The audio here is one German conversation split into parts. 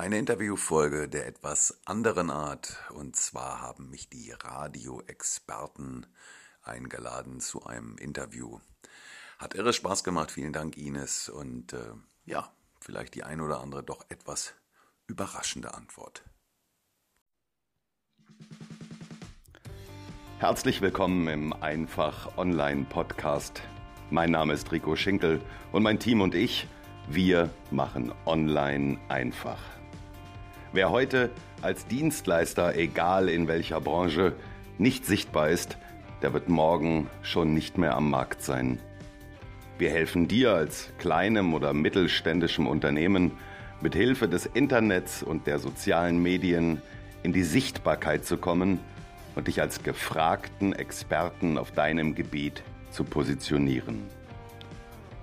Eine Interviewfolge der etwas anderen Art. Und zwar haben mich die Radioexperten eingeladen zu einem Interview. Hat irre Spaß gemacht. Vielen Dank, Ines. Und äh, ja, vielleicht die ein oder andere doch etwas überraschende Antwort. Herzlich willkommen im Einfach Online Podcast. Mein Name ist Rico Schinkel und mein Team und ich, wir machen online einfach. Wer heute als Dienstleister, egal in welcher Branche, nicht sichtbar ist, der wird morgen schon nicht mehr am Markt sein. Wir helfen dir als kleinem oder mittelständischem Unternehmen, mit Hilfe des Internets und der sozialen Medien in die Sichtbarkeit zu kommen und dich als gefragten Experten auf deinem Gebiet zu positionieren.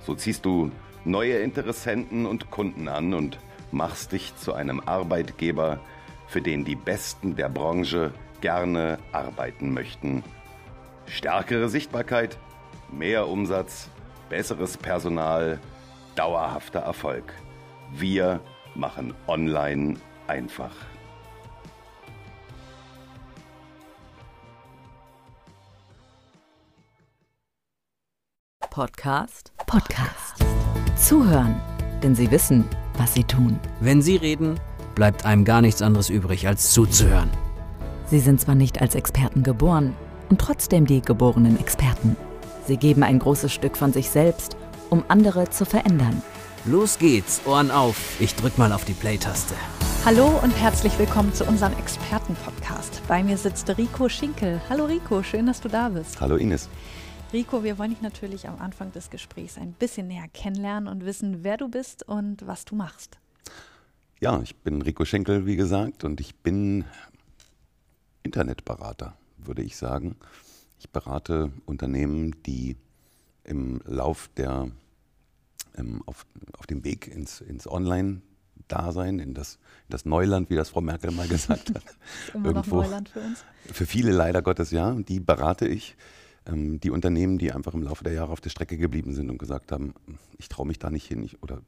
So ziehst du neue Interessenten und Kunden an und machst dich zu einem Arbeitgeber, für den die Besten der Branche gerne arbeiten möchten. Stärkere Sichtbarkeit, mehr Umsatz, besseres Personal, dauerhafter Erfolg. Wir machen online einfach. Podcast. Podcast. Zuhören, denn sie wissen, was sie tun. Wenn sie reden, bleibt einem gar nichts anderes übrig, als zuzuhören. Sie sind zwar nicht als Experten geboren und trotzdem die geborenen Experten. Sie geben ein großes Stück von sich selbst, um andere zu verändern. Los geht's, Ohren auf. Ich drück mal auf die Play-Taste. Hallo und herzlich willkommen zu unserem Experten-Podcast. Bei mir sitzt Rico Schinkel. Hallo Rico, schön, dass du da bist. Hallo Ines. Rico, wir wollen dich natürlich am Anfang des Gesprächs ein bisschen näher kennenlernen und wissen, wer du bist und was du machst. Ja, ich bin Rico Schenkel, wie gesagt, und ich bin Internetberater, würde ich sagen. Ich berate Unternehmen, die im Lauf der, ähm, auf, auf dem Weg ins, ins Online-Dasein, in das, in das Neuland, wie das Frau Merkel mal gesagt hat. Immer Irgendwo, noch Neuland für uns? Für viele leider Gottes ja, die berate ich ähm, die Unternehmen, die einfach im Laufe der Jahre auf der Strecke geblieben sind und gesagt haben, ich traue mich da nicht hin ich, oder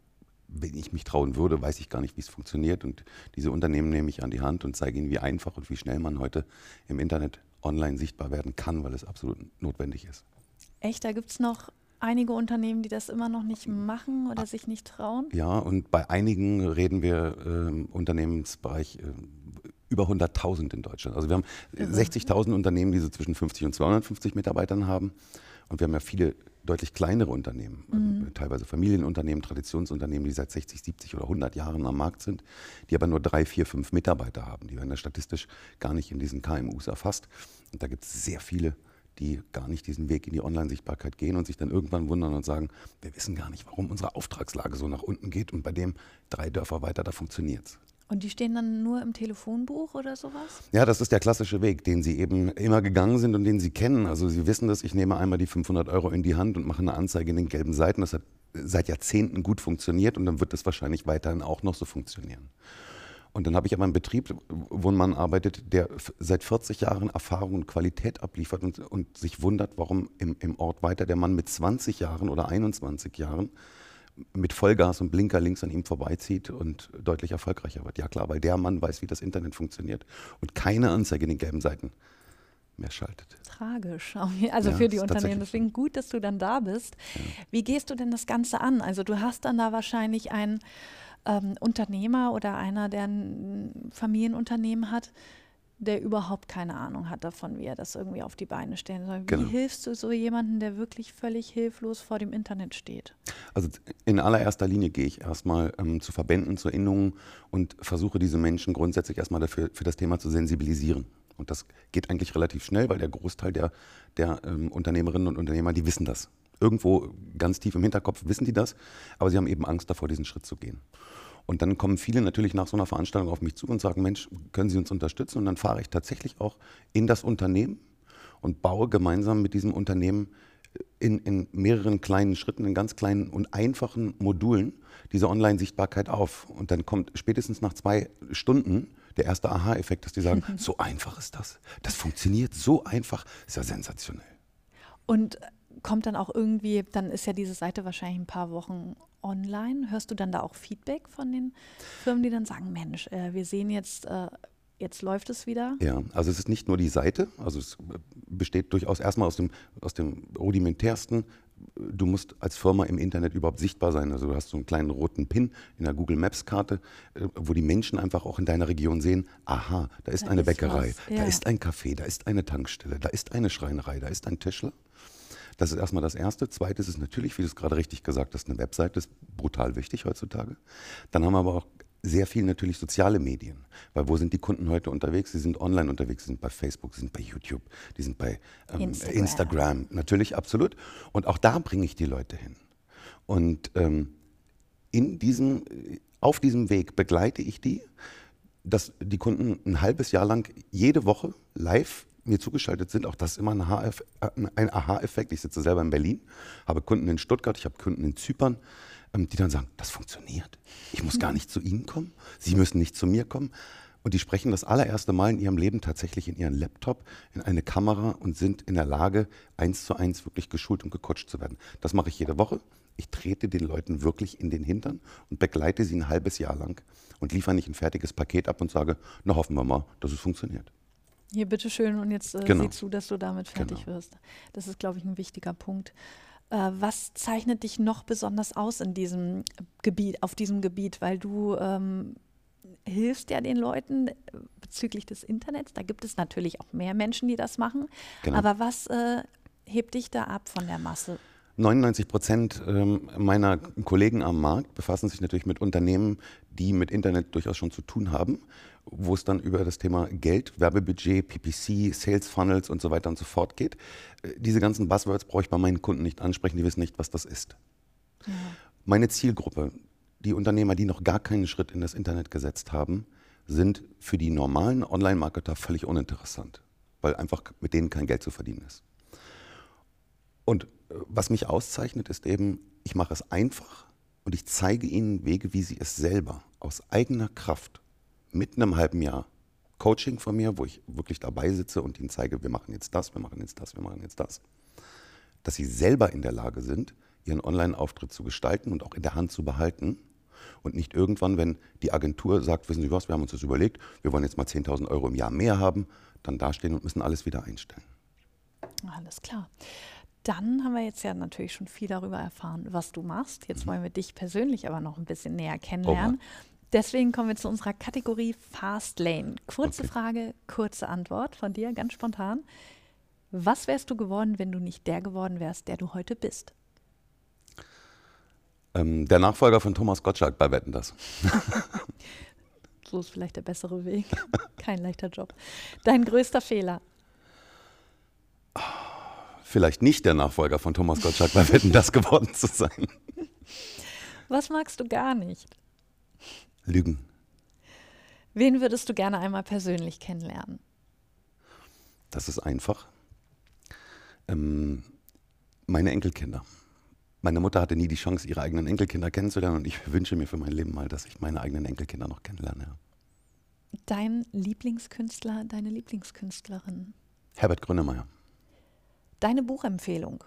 wenn ich mich trauen würde, weiß ich gar nicht, wie es funktioniert. Und diese Unternehmen nehme ich an die Hand und zeige ihnen, wie einfach und wie schnell man heute im Internet online sichtbar werden kann, weil es absolut notwendig ist. Echt, da gibt es noch einige Unternehmen, die das immer noch nicht machen oder sich nicht trauen? Ja, und bei einigen reden wir im äh, Unternehmensbereich äh, über 100.000 in Deutschland. Also wir haben 60.000 Unternehmen, die so zwischen 50 und 250 Mitarbeitern haben. Und wir haben ja viele deutlich kleinere Unternehmen, also mhm. teilweise Familienunternehmen, Traditionsunternehmen, die seit 60, 70 oder 100 Jahren am Markt sind, die aber nur drei, vier, fünf Mitarbeiter haben. Die werden ja statistisch gar nicht in diesen KMUs erfasst. Und da gibt es sehr viele, die gar nicht diesen Weg in die Online-Sichtbarkeit gehen und sich dann irgendwann wundern und sagen, wir wissen gar nicht, warum unsere Auftragslage so nach unten geht und bei dem drei Dörfer weiter, da funktioniert es. Und die stehen dann nur im Telefonbuch oder sowas? Ja, das ist der klassische Weg, den Sie eben immer gegangen sind und den Sie kennen. Also Sie wissen das, ich nehme einmal die 500 Euro in die Hand und mache eine Anzeige in den gelben Seiten. Das hat seit Jahrzehnten gut funktioniert und dann wird das wahrscheinlich weiterhin auch noch so funktionieren. Und dann habe ich aber einen Betrieb, wo ein Mann arbeitet, der seit 40 Jahren Erfahrung und Qualität abliefert und, und sich wundert, warum im, im Ort weiter der Mann mit 20 Jahren oder 21 Jahren mit Vollgas und Blinker links an ihm vorbeizieht und deutlich erfolgreicher wird. Ja klar, weil der Mann weiß, wie das Internet funktioniert und keine Anzeige in den gelben Seiten mehr schaltet. Tragisch, also ja, für die Unternehmen. Deswegen gut, dass du dann da bist. Ja. Wie gehst du denn das Ganze an? Also du hast dann da wahrscheinlich einen ähm, Unternehmer oder einer, der ein Familienunternehmen hat, der überhaupt keine Ahnung hat davon, wie er das irgendwie auf die Beine stellen soll. Wie genau. hilfst du so jemandem, der wirklich völlig hilflos vor dem Internet steht? Also in allererster Linie gehe ich erstmal ähm, zu Verbänden, zu Innungen und versuche diese Menschen grundsätzlich erstmal dafür, für das Thema zu sensibilisieren. Und das geht eigentlich relativ schnell, weil der Großteil der, der ähm, Unternehmerinnen und Unternehmer, die wissen das. Irgendwo ganz tief im Hinterkopf wissen die das, aber sie haben eben Angst davor, diesen Schritt zu gehen. Und dann kommen viele natürlich nach so einer Veranstaltung auf mich zu und sagen, Mensch, können Sie uns unterstützen? Und dann fahre ich tatsächlich auch in das Unternehmen und baue gemeinsam mit diesem Unternehmen in, in mehreren kleinen Schritten, in ganz kleinen und einfachen Modulen diese Online-Sichtbarkeit auf. Und dann kommt spätestens nach zwei Stunden der erste Aha-Effekt, dass die sagen, so einfach ist das. Das funktioniert so einfach, ist ja sensationell. Und kommt dann auch irgendwie, dann ist ja diese Seite wahrscheinlich ein paar Wochen online? Hörst du dann da auch Feedback von den Firmen, die dann sagen, Mensch, äh, wir sehen jetzt, äh, jetzt läuft es wieder? Ja, also es ist nicht nur die Seite, also es besteht durchaus erstmal aus dem, aus dem rudimentärsten. Du musst als Firma im Internet überhaupt sichtbar sein. Also du hast so einen kleinen roten Pin in der Google Maps Karte, äh, wo die Menschen einfach auch in deiner Region sehen, aha, da ist da eine ist Bäckerei, ja. da ist ein Café, da ist eine Tankstelle, da ist eine Schreinerei, da ist ein Tischler. Das ist erstmal das Erste. Zweites ist natürlich, wie du es gerade richtig gesagt hast, eine Webseite ist brutal wichtig heutzutage. Dann haben wir aber auch sehr viel natürlich soziale Medien. Weil wo sind die Kunden heute unterwegs? Sie sind online unterwegs, sie sind bei Facebook, sie sind bei YouTube, die sind bei ähm, Instagram. Instagram. Natürlich, absolut. Und auch da bringe ich die Leute hin. Und ähm, in diesem, auf diesem Weg begleite ich die, dass die Kunden ein halbes Jahr lang jede Woche live mir zugeschaltet sind, auch das ist immer ein Aha-Effekt. Ich sitze selber in Berlin, habe Kunden in Stuttgart, ich habe Kunden in Zypern, ähm, die dann sagen, das funktioniert. Ich muss gar nicht zu Ihnen kommen, Sie müssen nicht zu mir kommen. Und die sprechen das allererste Mal in ihrem Leben tatsächlich in ihren Laptop, in eine Kamera und sind in der Lage, eins zu eins wirklich geschult und gecoacht zu werden. Das mache ich jede Woche. Ich trete den Leuten wirklich in den Hintern und begleite sie ein halbes Jahr lang und liefere nicht ein fertiges Paket ab und sage, na hoffen wir mal, dass es funktioniert. Hier, bitteschön, und jetzt äh, genau. sieh zu, dass du damit fertig genau. wirst. Das ist, glaube ich, ein wichtiger Punkt. Äh, was zeichnet dich noch besonders aus in diesem Gebiet, auf diesem Gebiet? Weil du ähm, hilfst ja den Leuten bezüglich des Internets. Da gibt es natürlich auch mehr Menschen, die das machen. Genau. Aber was äh, hebt dich da ab von der Masse? 99 Prozent ähm, meiner Kollegen am Markt befassen sich natürlich mit Unternehmen, die mit Internet durchaus schon zu tun haben wo es dann über das Thema Geld, Werbebudget, PPC, Sales Funnels und so weiter und so fort geht. Äh, diese ganzen Buzzwords brauche ich bei meinen Kunden nicht ansprechen, die wissen nicht, was das ist. Ja. Meine Zielgruppe, die Unternehmer, die noch gar keinen Schritt in das Internet gesetzt haben, sind für die normalen Online-Marketer völlig uninteressant, weil einfach mit denen kein Geld zu verdienen ist. Und äh, was mich auszeichnet, ist eben, ich mache es einfach und ich zeige ihnen Wege, wie sie es selber aus eigener Kraft mit einem halben Jahr Coaching von mir, wo ich wirklich dabei sitze und ihnen zeige, wir machen jetzt das, wir machen jetzt das, wir machen jetzt das, dass sie selber in der Lage sind, ihren Online-Auftritt zu gestalten und auch in der Hand zu behalten und nicht irgendwann, wenn die Agentur sagt, wissen Sie was, wir haben uns das überlegt, wir wollen jetzt mal 10.000 Euro im Jahr mehr haben, dann dastehen und müssen alles wieder einstellen. Alles klar. Dann haben wir jetzt ja natürlich schon viel darüber erfahren, was du machst. Jetzt mhm. wollen wir dich persönlich aber noch ein bisschen näher kennenlernen. Oha. Deswegen kommen wir zu unserer Kategorie Fast Lane. Kurze okay. Frage, kurze Antwort von dir, ganz spontan. Was wärst du geworden, wenn du nicht der geworden wärst, der du heute bist? Ähm, der Nachfolger von Thomas Gottschalk bei Wetten das. so ist vielleicht der bessere Weg. Kein leichter Job. Dein größter Fehler? Vielleicht nicht der Nachfolger von Thomas Gottschalk bei Wetten das geworden zu sein. Was magst du gar nicht? Lügen. Wen würdest du gerne einmal persönlich kennenlernen? Das ist einfach. Ähm, meine Enkelkinder. Meine Mutter hatte nie die Chance, ihre eigenen Enkelkinder kennenzulernen und ich wünsche mir für mein Leben mal, dass ich meine eigenen Enkelkinder noch kennenlerne. Dein Lieblingskünstler, deine Lieblingskünstlerin? Herbert Grönemeyer. Deine Buchempfehlung?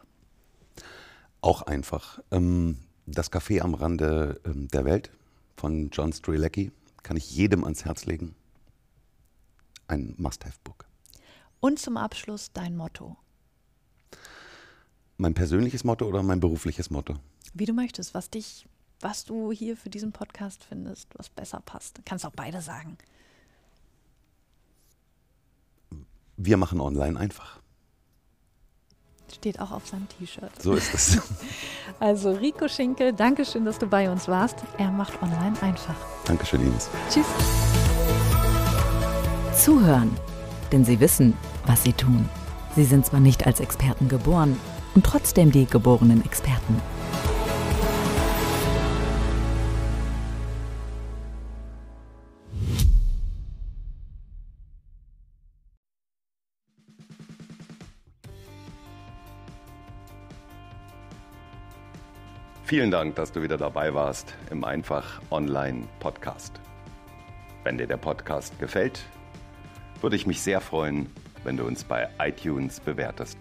Auch einfach. Ähm, das Café am Rande ähm, der Welt von John Strilecki. Kann ich jedem ans Herz legen. Ein Must-Have-Book. Und zum Abschluss dein Motto. Mein persönliches Motto oder mein berufliches Motto? Wie du möchtest, was dich, was du hier für diesen Podcast findest, was besser passt. Du kannst auch beide sagen. Wir machen online einfach. Steht auch auf seinem T-Shirt. So ist es. Also Rico Schinkel, danke schön, dass du bei uns warst. Er macht online einfach. Dankeschön, Ines. Tschüss. Zuhören, denn sie wissen, was sie tun. Sie sind zwar nicht als Experten geboren und trotzdem die geborenen Experten. Vielen Dank, dass du wieder dabei warst im Einfach Online Podcast. Wenn dir der Podcast gefällt, würde ich mich sehr freuen, wenn du uns bei iTunes bewertest.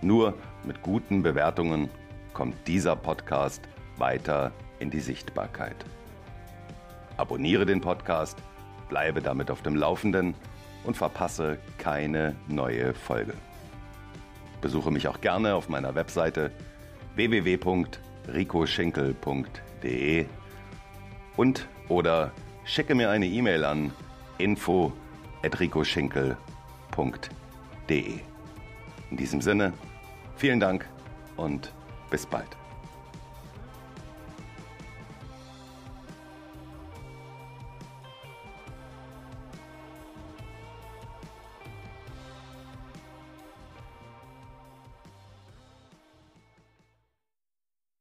Nur mit guten Bewertungen kommt dieser Podcast weiter in die Sichtbarkeit. Abonniere den Podcast, bleibe damit auf dem Laufenden und verpasse keine neue Folge. Besuche mich auch gerne auf meiner Webseite www.ricoschinkel.de und oder schicke mir eine E-Mail an info@ricoschinkel.de. In diesem Sinne, vielen Dank und bis bald.